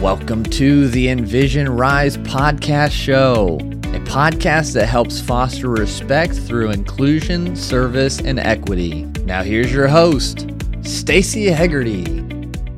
Welcome to the Envision Rise podcast show, a podcast that helps foster respect through inclusion, service, and equity. Now, here's your host, Stacey Hegarty.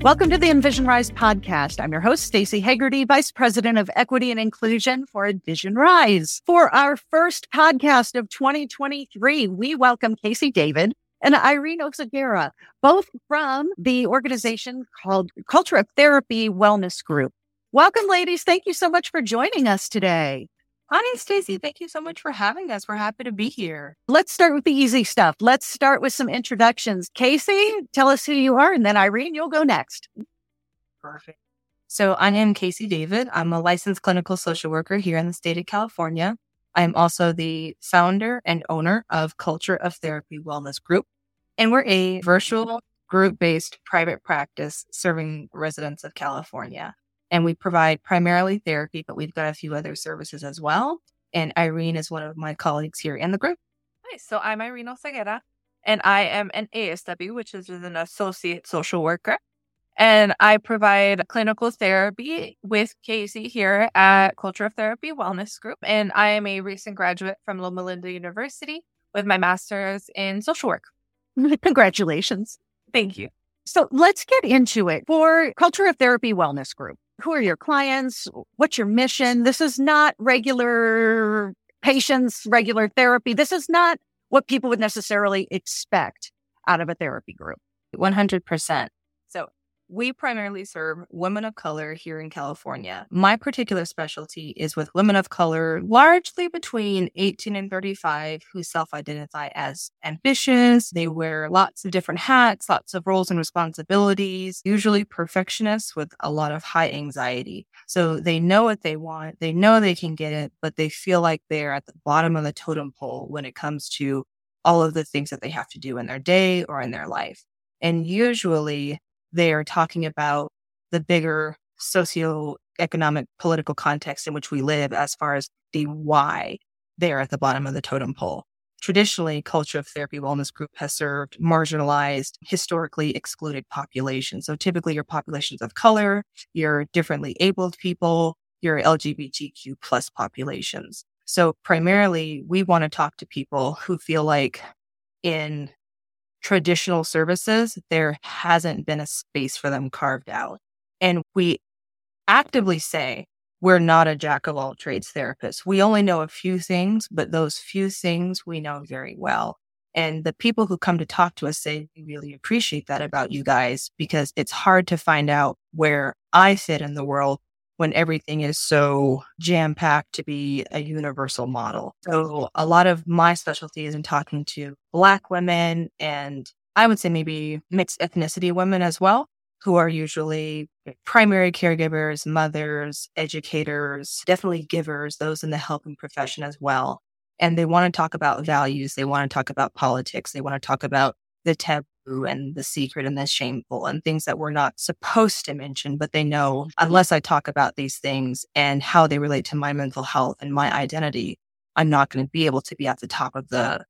Welcome to the Envision Rise podcast. I'm your host, Stacey Hegarty, Vice President of Equity and Inclusion for Envision Rise. For our first podcast of 2023, we welcome Casey David and Irene Oseguera, both from the organization called Culture of Therapy Wellness Group. Welcome, ladies. Thank you so much for joining us today. Hi, Stacey. Thank you so much for having us. We're happy to be here. Let's start with the easy stuff. Let's start with some introductions. Casey, tell us who you are, and then Irene, you'll go next. Perfect. So, I am Casey David. I'm a licensed clinical social worker here in the state of California. I am also the founder and owner of Culture of Therapy Wellness Group. And we're a virtual group based private practice serving residents of California. And we provide primarily therapy, but we've got a few other services as well. And Irene is one of my colleagues here in the group. Hi, so I'm Irene Oseguera, and I am an ASW, which is an associate social worker. And I provide clinical therapy with Casey here at Culture of Therapy Wellness Group. And I am a recent graduate from Loma Linda University with my master's in social work. Congratulations. Thank you. So let's get into it. For Culture of Therapy Wellness Group, who are your clients? What's your mission? This is not regular patients, regular therapy. This is not what people would necessarily expect out of a therapy group. 100%. We primarily serve women of color here in California. My particular specialty is with women of color, largely between 18 and 35, who self identify as ambitious. They wear lots of different hats, lots of roles and responsibilities, usually perfectionists with a lot of high anxiety. So they know what they want, they know they can get it, but they feel like they're at the bottom of the totem pole when it comes to all of the things that they have to do in their day or in their life. And usually they are talking about the bigger socio-economic political context in which we live as far as the why they're at the bottom of the totem pole. Traditionally, Culture of Therapy Wellness Group has served marginalized, historically excluded populations. So typically your populations of color, your differently abled people, your LGBTQ plus populations. So primarily we want to talk to people who feel like in traditional services, there hasn't been a space for them carved out. And we actively say we're not a jack of all trades therapist. We only know a few things, but those few things we know very well. And the people who come to talk to us say, we really appreciate that about you guys because it's hard to find out where I fit in the world when everything is so jam packed to be a universal model. So a lot of my specialty is in talking to Black women and I would say maybe mixed ethnicity women as well, who are usually primary caregivers, mothers, educators, definitely givers, those in the helping profession as well. And they want to talk about values. They want to talk about politics. They want to talk about the taboo and the secret and the shameful and things that we're not supposed to mention, but they know unless I talk about these things and how they relate to my mental health and my identity, I'm not going to be able to be at the top of the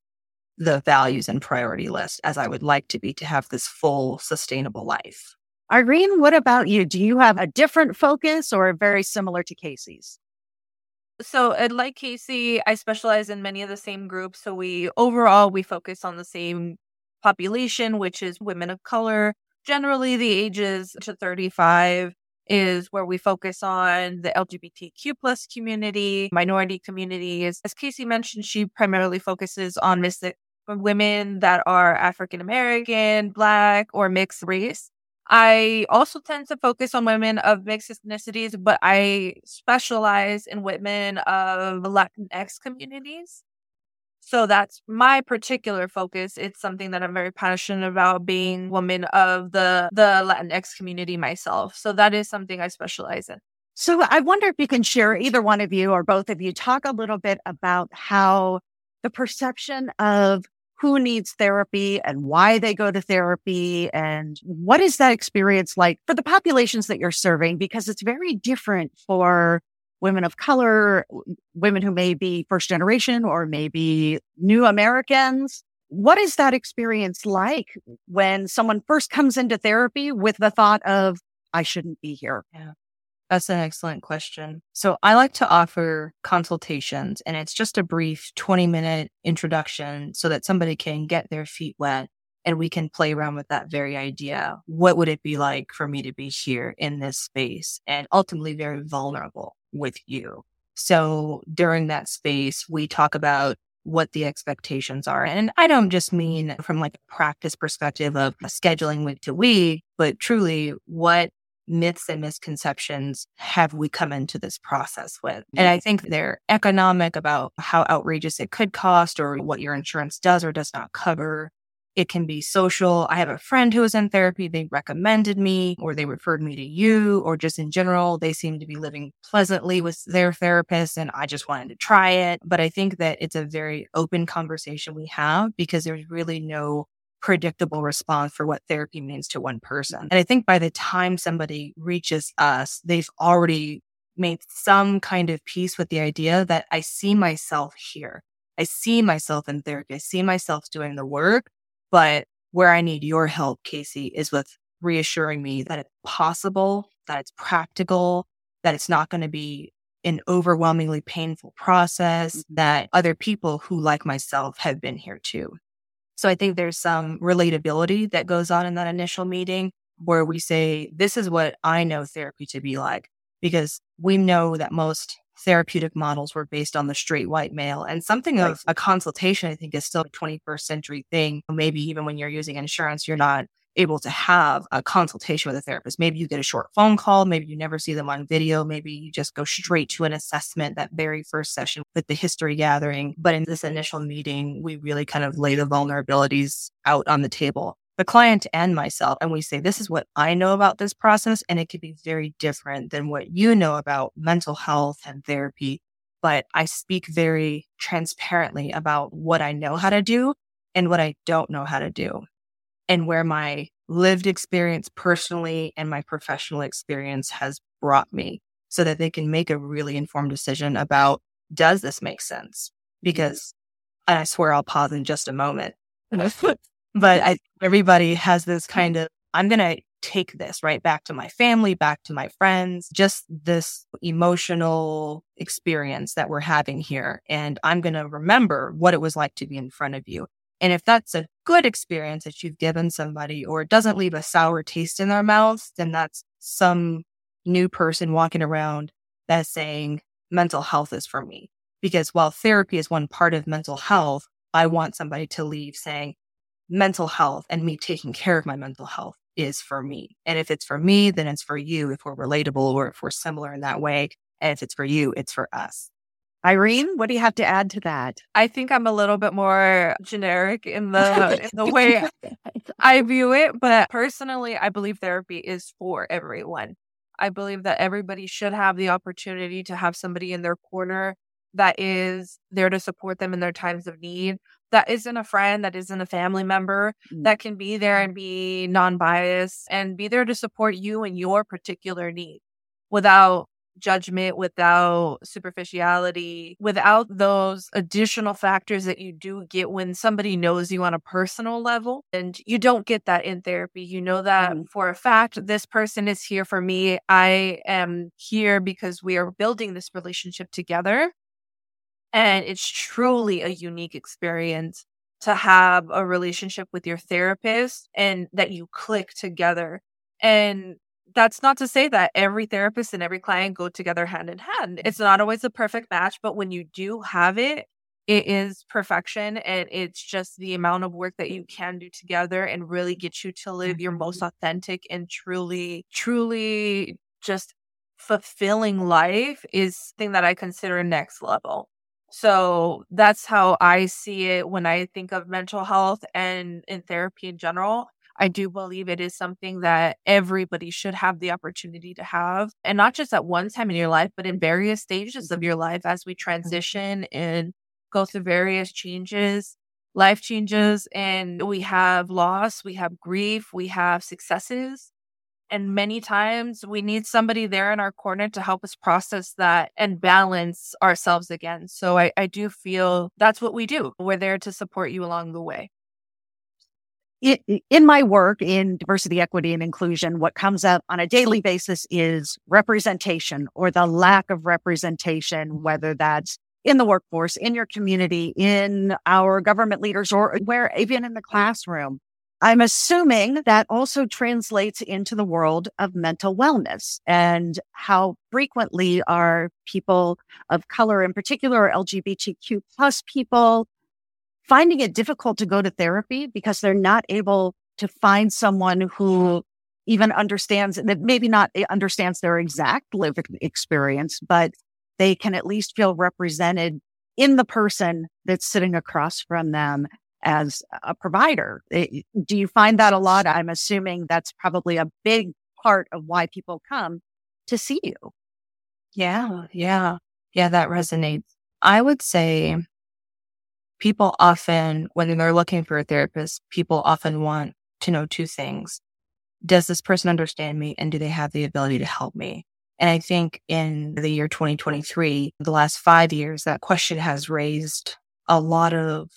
the values and priority list as I would like to be to have this full sustainable life. Irene, what about you? Do you have a different focus or very similar to Casey's? So, uh, like Casey, I specialize in many of the same groups. So, we overall we focus on the same population, which is women of color. Generally, the ages to 35 is where we focus on the LGBTQ plus community, minority communities. As Casey mentioned, she primarily focuses on women that are African American, Black, or mixed race. I also tend to focus on women of mixed ethnicities, but I specialize in women of Latinx communities. So that's my particular focus. It's something that I'm very passionate about being woman of the the Latinx community myself. So that is something I specialize in. So I wonder if you can share either one of you or both of you talk a little bit about how the perception of who needs therapy and why they go to therapy and what is that experience like for the populations that you're serving because it's very different for women of color, women who may be first generation or maybe new Americans. What is that experience like when someone first comes into therapy with the thought of, I shouldn't be here? Yeah. That's an excellent question. So I like to offer consultations and it's just a brief 20 minute introduction so that somebody can get their feet wet and we can play around with that very idea. What would it be like for me to be here in this space and ultimately very vulnerable with you? So during that space, we talk about what the expectations are. And I don't just mean from like a practice perspective of scheduling week to week, but truly what myths and misconceptions have we come into this process with? And I think they're economic about how outrageous it could cost or what your insurance does or does not cover. It can be social. I have a friend who is in therapy. They recommended me or they referred me to you or just in general, they seem to be living pleasantly with their therapist and I just wanted to try it. But I think that it's a very open conversation we have because there's really no predictable response for what therapy means to one person. And I think by the time somebody reaches us, they've already made some kind of peace with the idea that I see myself here. I see myself in therapy. I see myself doing the work, but where I need your help, Casey, is with reassuring me that it's possible, that it's practical, that it's not going to be an overwhelmingly painful process, mm-hmm. that other people who, like myself, have been here too. So I think there's some relatability that goes on in that initial meeting where we say, this is what I know therapy to be like, because we know that most therapeutic models were based on the straight white male. And something right. of a consultation, I think, is still a 21st century thing. Maybe even when you're using insurance, you're not able to have a consultation with a therapist. Maybe you get a short phone call. Maybe you never see them on video. Maybe you just go straight to an assessment that very first session with the history gathering. But in this initial meeting, we really kind of lay the vulnerabilities out on the table, the client and myself. And we say, this is what I know about this process. And it could be very different than what you know about mental health and therapy. But I speak very transparently about what I know how to do and what I don't know how to do and where my lived experience personally and my professional experience has brought me so that they can make a really informed decision about does this make sense? Mm-hmm. Because and I swear I'll pause in just a moment. but I, everybody has this kind of, I'm going to take this right back to my family, back to my friends, just this emotional experience that we're having here. And I'm going to remember what it was like to be in front of you. And if that's a good experience that you've given somebody or it doesn't leave a sour taste in their mouth, then that's some new person walking around that's saying mental health is for me. Because while therapy is one part of mental health, I want somebody to leave saying mental health and me taking care of my mental health is for me. And if it's for me, then it's for you if we're relatable or if we're similar in that way. And if it's for you, it's for us. Irene, what do you have to add to that? I think I'm a little bit more generic in the in the way I view it, but personally, I believe therapy is for everyone. I believe that everybody should have the opportunity to have somebody in their corner that is there to support them in their times of need. That isn't a friend, that isn't a family member, mm. that can be there and be non biased and be there to support you and your particular need without judgment, without superficiality, without those additional factors that you do get when somebody knows you on a personal level. And you don't get that in therapy. You know that mm-hmm. for a fact, this person is here for me. I am here because we are building this relationship together. And it's truly a unique experience to have a relationship with your therapist and that you click together. And that's not to say that every therapist and every client go together hand in hand. It's not always a perfect match, but when you do have it, it is perfection and it's just the amount of work that you can do together and really get you to live your most mm-hmm. authentic and truly truly just fulfilling life is thing that I consider next level. So that's how I see it when I think of mental health and in therapy in general. I do believe it is something that everybody should have the opportunity to have. And not just at one time in your life, but in various stages of your life as we mm-hmm. transition and go through various changes, life changes, and we have loss, we have grief, we have successes. And many times we need somebody there in our corner to help us process that and balance ourselves again. So I, I do feel that's what we do. We're there to support you along the way. in my work in diversity, equity, and inclusion, what comes up on a daily basis is representation or the lack of representation, whether that's in the workforce, in your community, in our government leaders, or where even in the classroom. I'm assuming that also translates into the world of mental wellness and how frequently are people of color, in particular or LGBTQ plus people, finding it difficult to go to therapy because they're not able to find someone who even understands that maybe not eh, understands their exact lived experience, but they can at least feel represented in the person that's sitting across from them as a provider. Eh, do you find that a lot? I'm assuming that's probably a big part of why people come to see you. Yeah, yeah, yeah, that resonates. I would say people often, when they're looking for a therapist, people often want to know two things. Does this person understand me and do they have the ability to help me? And I think in the year 2023, the last five years, that question has raised a lot of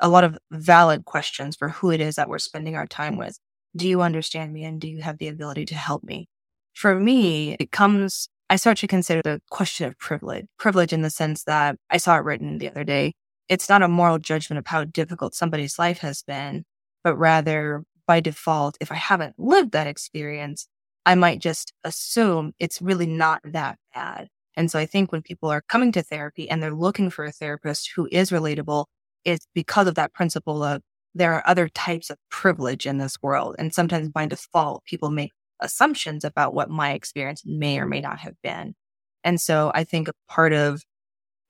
a lot of valid questions for who it is that we're spending our time with. Do you understand me and do you have the ability to help me? For me, it comes, I start to consider the question of privilege, privilege in the sense that I saw it written the other day. It's not a moral judgment of how difficult somebody's life has been, but rather by default, if I haven't lived that experience, I might just assume it's really not that bad. And so I think when people are coming to therapy and they're looking for a therapist who is relatable, it's because of that principle of there are other types of privilege in this world. And sometimes by mm-hmm. default, people make assumptions about what my experience may or may not have been. And so I think a part of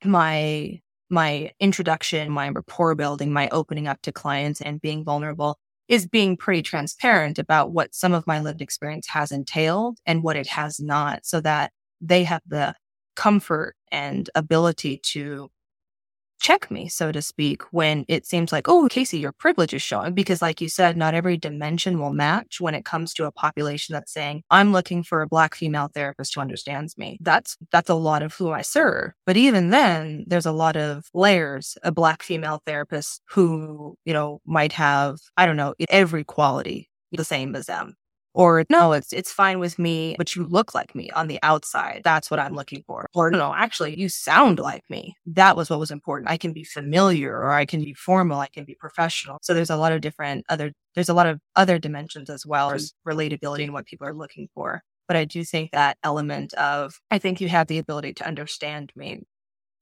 my my introduction, my rapport building, my opening up to clients and being vulnerable is being pretty transparent about what some of my lived experience has entailed and what it has not so that they have the comfort and ability to check me, so to speak, when it seems like, oh, Casey, your privilege is showing. Because, like you said, not every dimension will match when it comes to a population that's saying, I'm looking for a black female therapist who understands me. That's that's a lot of who I serve. But even then, there's a lot of layers, a black female therapist who, you know, might have, I don't know, every quality the same as them. Or no, it's it's fine with me, but you look like me on the outside. That's what I'm looking for. Or no, actually, you sound like me. That was what was important. I can be familiar or I can be formal, I can be professional. So there's a lot of different other there's a lot of other dimensions as well as relatability and what people are looking for. But I do think that element of I think you have the ability to understand me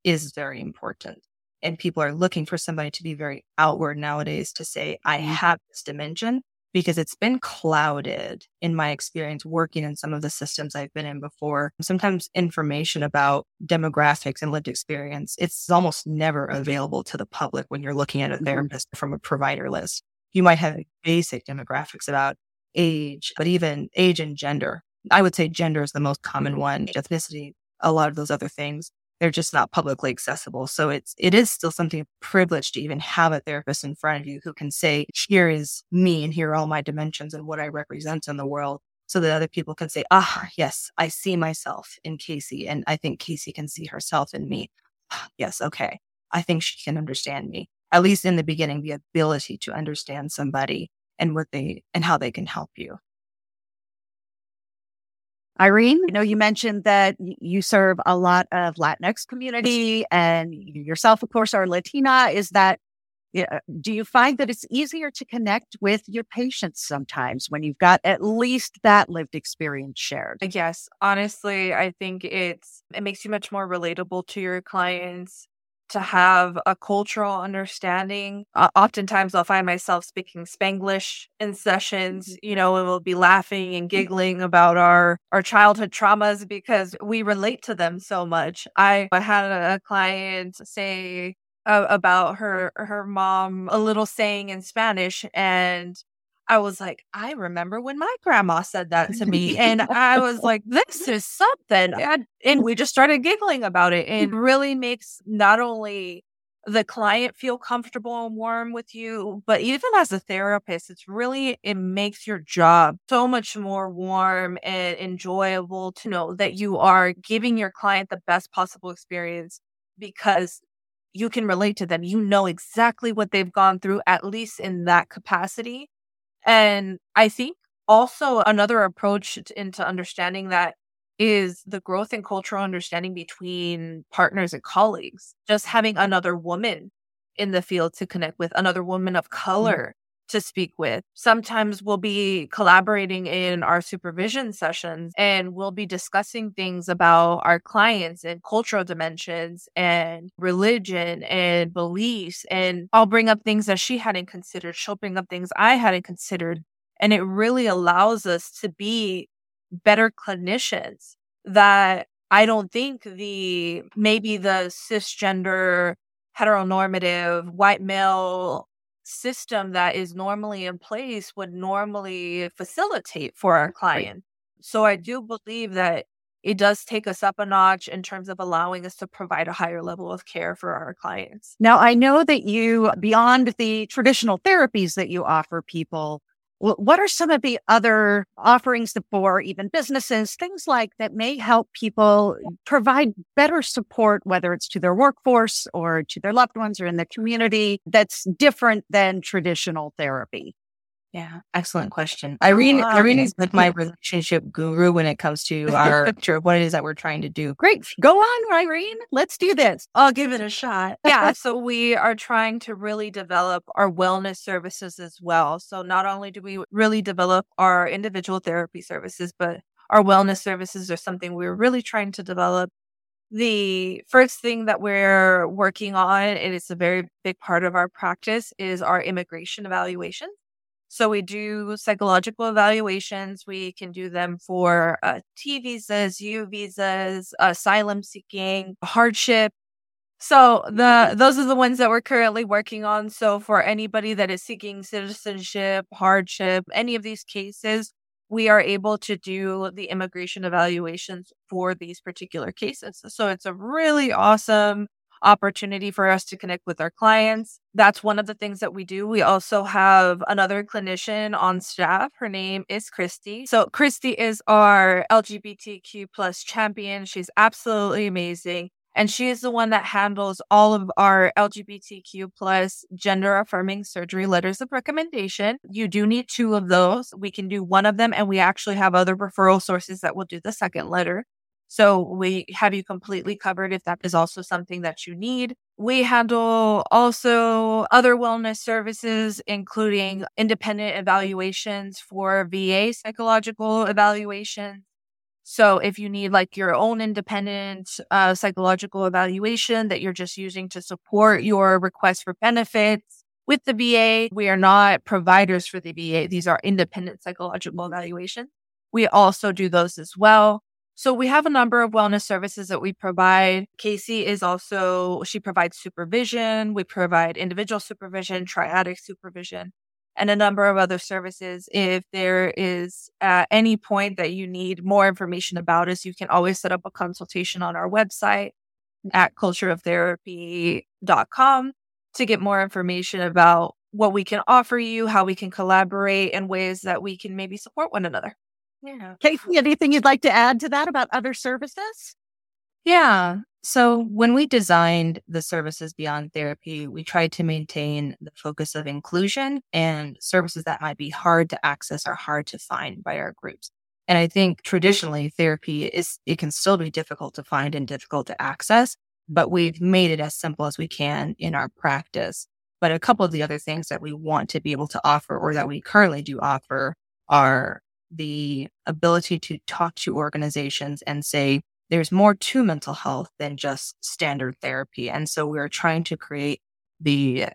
is very important and people are looking for somebody to be very outward nowadays to say, I mm-hmm. have this dimension because it's been clouded in my experience working in some of the systems I've been in before. Sometimes information about demographics and lived experience, it's almost never available to the public when you're looking at a mm-hmm. therapist from a provider list. You might have basic demographics about age, but even age and gender. I would say gender is the most common one, ethnicity, a lot of those other things they're just not publicly accessible. So it's, it is still something of privilege to even have a therapist in front of you who can say, here is me and here are all my dimensions and what I represent in the world so that other people can say, ah, yes, I see myself in Casey. And I think Casey can see herself in me. yes. Okay. I think she can understand me, at least in the beginning, the ability to understand somebody and what they and how they can help you. Irene, you know, you mentioned that you serve a lot of Latinx community and yourself, of course, are Latina. Is that, uh, do you find that it's easier to connect with your patients sometimes when you've got at least that lived experience shared? Yes. Honestly, I think it's, it makes you much more relatable to your clients to have a cultural understanding. Uh, oftentimes, I'll find myself speaking Spanglish in sessions, mm-hmm. you know, and we'll be laughing and mm-hmm. giggling about our, our childhood traumas because we relate to them so much. I, I had a client say, uh, about her her mom a little saying in Spanish and I was like, I remember when my grandma said that to me. And I was like, this is something. And, we just started giggling about it. And it really makes not only the client feel comfortable and warm with you, but even as a therapist, it's really, it makes your job so much more warm and enjoyable to know that you are giving your client the best possible experience because you can relate to them. You know exactly what they've gone through, at least in that capacity. And I think also another approach into understanding that is the growth in cultural understanding between partners and colleagues. Just having another woman in the field to connect with, another woman of mm-hmm. color to speak with. Sometimes we'll be collaborating in our supervision sessions and we'll be discussing things about our clients and cultural dimensions and religion and beliefs. And I'll bring up things that she hadn't considered. She'll bring up things I hadn't considered. And it really allows us to be better clinicians that I don't think the maybe the cisgender heteronormative white male system that is normally in place would normally facilitate for our client. So I do believe that it does take us up a notch in terms of allowing us to provide a higher level of care for our clients. Now, I know that you, beyond the traditional therapies that you offer people, what are some of the other offerings for even businesses, things like that may help people provide better support, whether it's to their workforce or to their loved ones or in the community that's different than traditional therapy? Yeah, excellent question. Irene, oh, Irene is like my relationship guru when it comes to our picture of what it is that we're trying to do. Great. Go on, Irene. Let's do this. I'll give it a shot. yeah. So we are trying to really develop our wellness services as well. So not only do we really develop our individual therapy services, but our wellness services are something we're really trying to develop. The first thing that we're working on, and it's a very big part of our practice, is our immigration evaluations. So we do psychological evaluations. We can do them for uh, T visas, U visas, asylum seeking, hardship. So the those are the ones that we're currently working on. So for anybody that is seeking citizenship, hardship, any of these cases, we are able to do the immigration evaluations for these particular cases. So it's a really awesome opportunity for us to connect with our clients. That's one of the things that we do. We also have another clinician on staff. Her name is Christy. So Christy is our LGBTQ plus champion. She's absolutely amazing. And she is the one that handles all of our LGBTQ plus gender affirming surgery letters of recommendation. You do need two of those. We can do one of them, and we actually have other referral sources that will do the second letter. So we have you completely covered if that is also something that you need. We handle also other wellness services, including independent evaluations for VA psychological evaluations. So if you need like your own independent uh, psychological evaluation that you're just using to support your request for benefits with the VA, we are not providers for the VA. These are independent psychological evaluations. We also do those as well. So we have a number of wellness services that we provide. Casey is also, she provides supervision. We provide individual supervision, triadic supervision, and a number of other services. If there is at any point that you need more information about us, you can always set up a consultation on our website at cultureoftherapy.com to get more information about what we can offer you, how we can collaborate, and ways that we can maybe support one another. Yeah. Casey, anything you'd like to add to that about other services? Yeah. So when we designed the services beyond therapy, we tried to maintain the focus of inclusion and services that might be hard to access or hard to find by our groups. And I think traditionally therapy is, it can still be difficult to find and difficult to access, but we've made it as simple as we can in our practice. But a couple of the other things that we want to be able to offer or that we currently do offer are the ability to talk to organizations and say, there's more to mental health than just standard therapy. And so we're trying to create the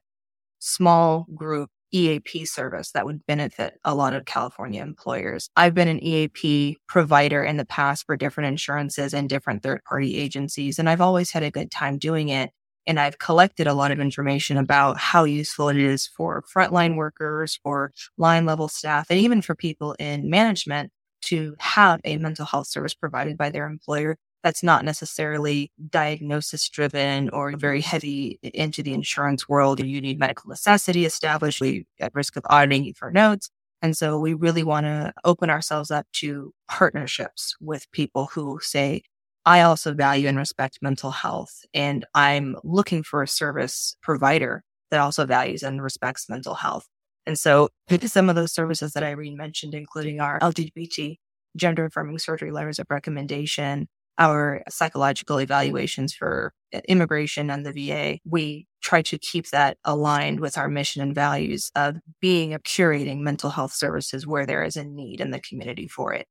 small group EAP service that would benefit a lot of California employers. I've been an EAP provider in the past for different insurances and different third party agencies, and I've always had a good time doing it. And I've collected a lot of information about how useful it is for frontline workers, for line level staff, and even for people in management to have a mental health service provided by their employer that's not necessarily diagnosis driven or very heavy into the insurance world. You need medical necessity established, we at risk of auditing for notes. And so we really want to open ourselves up to partnerships with people who say, I also value and respect mental health and I'm looking for a service provider that also values and respects mental health. And so some of those services that Irene mentioned, including our LGBT gender affirming surgery letters of recommendation, our psychological evaluations for uh, immigration and the VA, we try to keep that aligned with our mission and values of being a curating mental health services where there is a need in the community for it.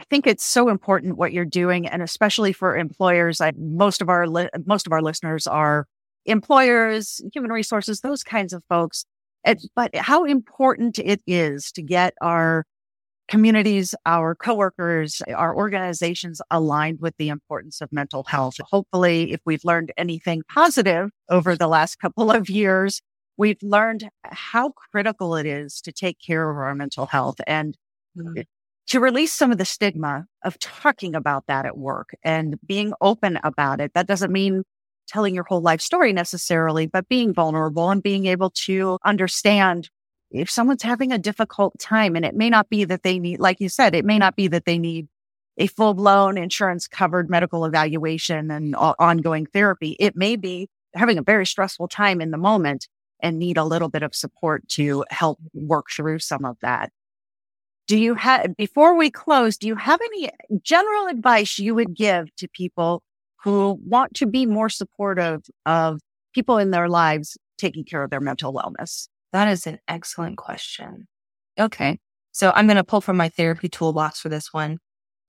I think it's so important what you're doing, and especially for employers. I, most of our li- most of our listeners are employers, human resources, those kinds of folks. It, but how important it is to get our communities, our coworkers, our organizations aligned with the importance of mental health. Hopefully, if we've learned anything positive over the last couple of years, we've learned how critical it is to take care of our mental health and mm-hmm. To release some of the stigma of talking about that at work and being open about it. That doesn't mean telling your whole life story necessarily, but being vulnerable and being able to understand if someone's having a difficult time and it may not be that they need, like you said, it may not be that they need a full blown insurance covered medical evaluation and ongoing therapy. It may be having a very stressful time in the moment and need a little bit of support to help work through some of that. Do you have, before we close, do you have any general advice you would give to people who want to be more supportive of people in their lives taking care of their mental wellness? That is an excellent question. Okay. So I'm going to pull from my therapy toolbox for this one.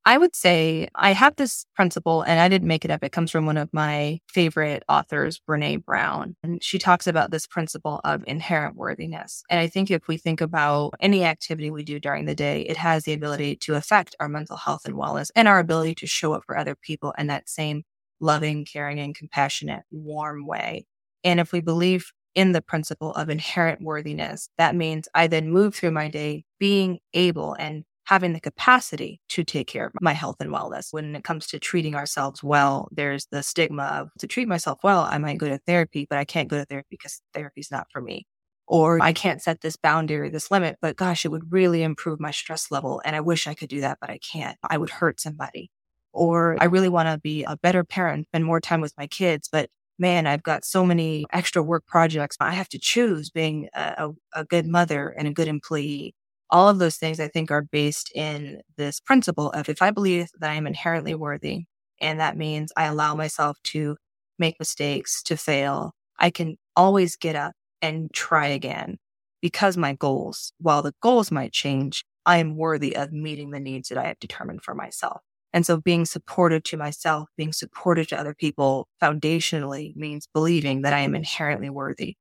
I would say I have this principle and I didn't make it up. It comes from one of my favorite authors, Brene Brown. And she talks about this principle of inherent worthiness. And I think if we think about any activity we do during the day, it has the ability to affect our mental health and wellness and our ability to show up for other people in that same loving, caring, and compassionate, warm way. And if we believe in the principle of inherent worthiness. That means I then move through my day being able and having the capacity to take care of my health and wellness. When it comes to treating ourselves well, there's the stigma of to treat myself well, I might go to therapy, but I can't go to therapy because therapy's not for me. Or I can't set this boundary, this limit, but gosh, it would really improve my stress level. And I wish I could do that, but I can't. I would hurt somebody. Or I really want to be a better parent, spend more time with my kids, but man, I've got so many extra work projects. I have to choose being a, a, good mother and a good employee. All of those things I think are based in this principle of if I believe that I am inherently worthy, and that means I allow myself to make mistakes, to fail, I can always get up and try again because my goals, while the goals might change, I am worthy of meeting the needs that I have determined for myself. And so being supportive to myself, being supportive to other people foundationally means believing that I am inherently worthy.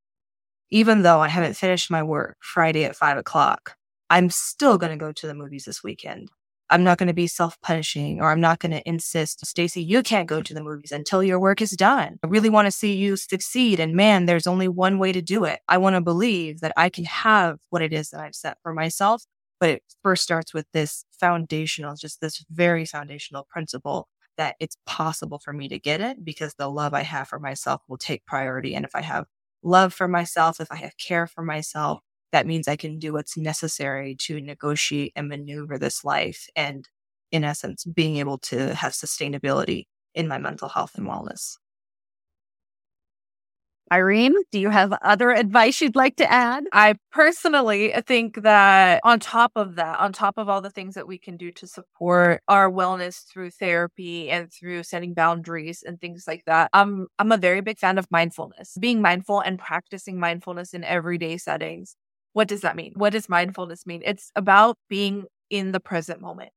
Even though I haven't finished my work Friday at five o'clock, I'm still going to go to the movies this weekend. I'm not going to be self punishing or I'm not going to insist, Stacy, you can't go to the movies until your work is done. I really want to see you succeed. And man, there's only one way to do it. I want to believe that I can have what it is that I've set for myself but it first starts with this foundational, just this very foundational principle that it's possible for me to get it because the love I have for myself will take priority. And if I have love for myself, if I have care for myself, that means I can do what's necessary to negotiate and maneuver this life. And in essence, being able to have sustainability in my mental health and wellness. Irene, do you have other advice you'd like to add? I personally think that on top of that, on top of all the things that we can do to support our wellness through therapy and through setting boundaries and things like that, I'm I'm a very big fan of mindfulness. Being mindful and practicing mindfulness in everyday settings. What does that mean? What does mindfulness mean? It's about being in the present moment.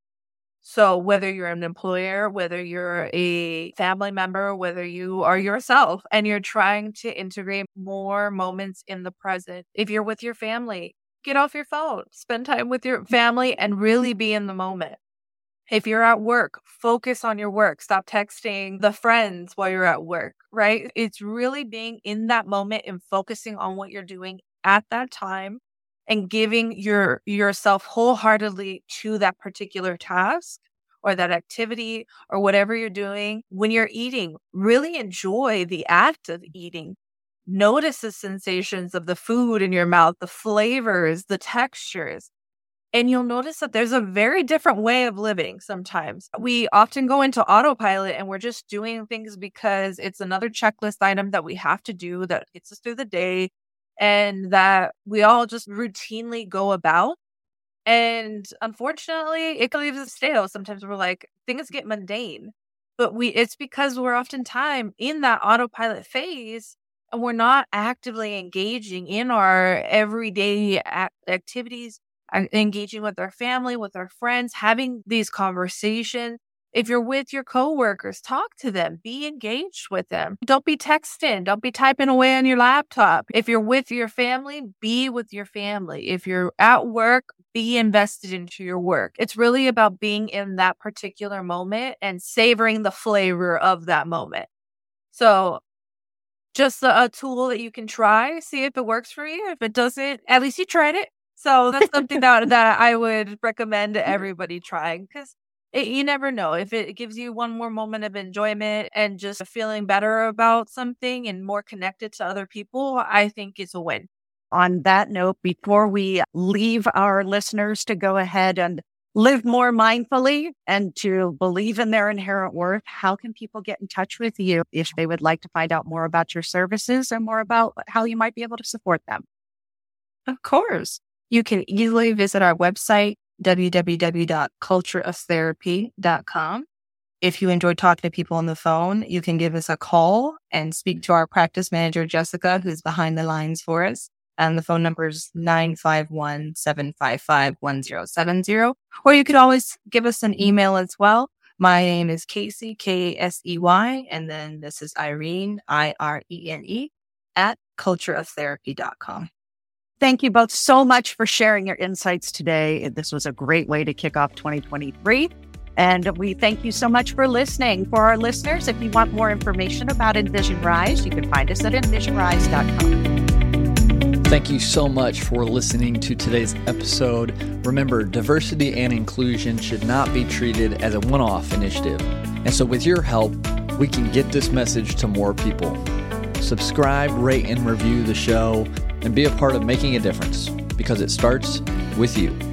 So whether you're an employer, whether you're a family member, whether you are yourself and you're trying to integrate more moments in the present, if you're with your family, get off your phone, spend time with your family and really be in the moment. If you're at work, focus on your work. Stop texting the friends while you're at work, right? It's really being in that moment and focusing on what you're doing at that time and giving your yourself wholeheartedly to that particular task or that activity or whatever you're doing when you're eating. Really enjoy the act of eating. Notice the sensations of the food in your mouth the flavors the textures And you'll notice that there's a very different way of living sometimes. We often go into autopilot and we're just doing things because it's another checklist item that we have to do that gets us through the day and that we all just routinely go about. And unfortunately, it leaves us stale. Sometimes we're like, things get mundane. But we it's because we're oftentimes in that autopilot phase and we're not actively engaging in our everyday activities engaging with our family, with our friends, having these conversations. If you're with your coworkers, talk to them, be engaged with them. Don't be texting, don't be typing away on your laptop. If you're with your family, be with your family. If you're at work, be invested into your work. It's really about being in that particular moment and savoring the flavor of that moment. So, just a, a tool that you can try, see if it works for you. If it doesn't, at least you tried it. So that's something that that I would recommend everybody trying because you never know if it gives you one more moment of enjoyment and just feeling better about something and more connected to other people. I think it's a win. On that note, before we leave our listeners to go ahead and live more mindfully and to believe in their inherent worth, how can people get in touch with you if they would like to find out more about your services and more about how you might be able to support them? Of course. You can easily visit our website, www.cultureoftherapy.com. If you enjoy talking to people on the phone, you can give us a call and speak to our practice manager, Jessica, who's behind the lines for us. And the phone number is 951 755 1070. Or you could always give us an email as well. My name is Casey, K S E Y. And then this is Irene, I R E N E, at cultureoftherapy.com. Thank you both so much for sharing your insights today. This was a great way to kick off 2023. And we thank you so much for listening. For our listeners, if you want more information about Envision Rise, you can find us at envisionrise.com. Thank you so much for listening to today's episode. Remember, diversity and inclusion should not be treated as a one off initiative. And so, with your help, we can get this message to more people. Subscribe, rate, and review the show and be a part of making a difference because it starts with you.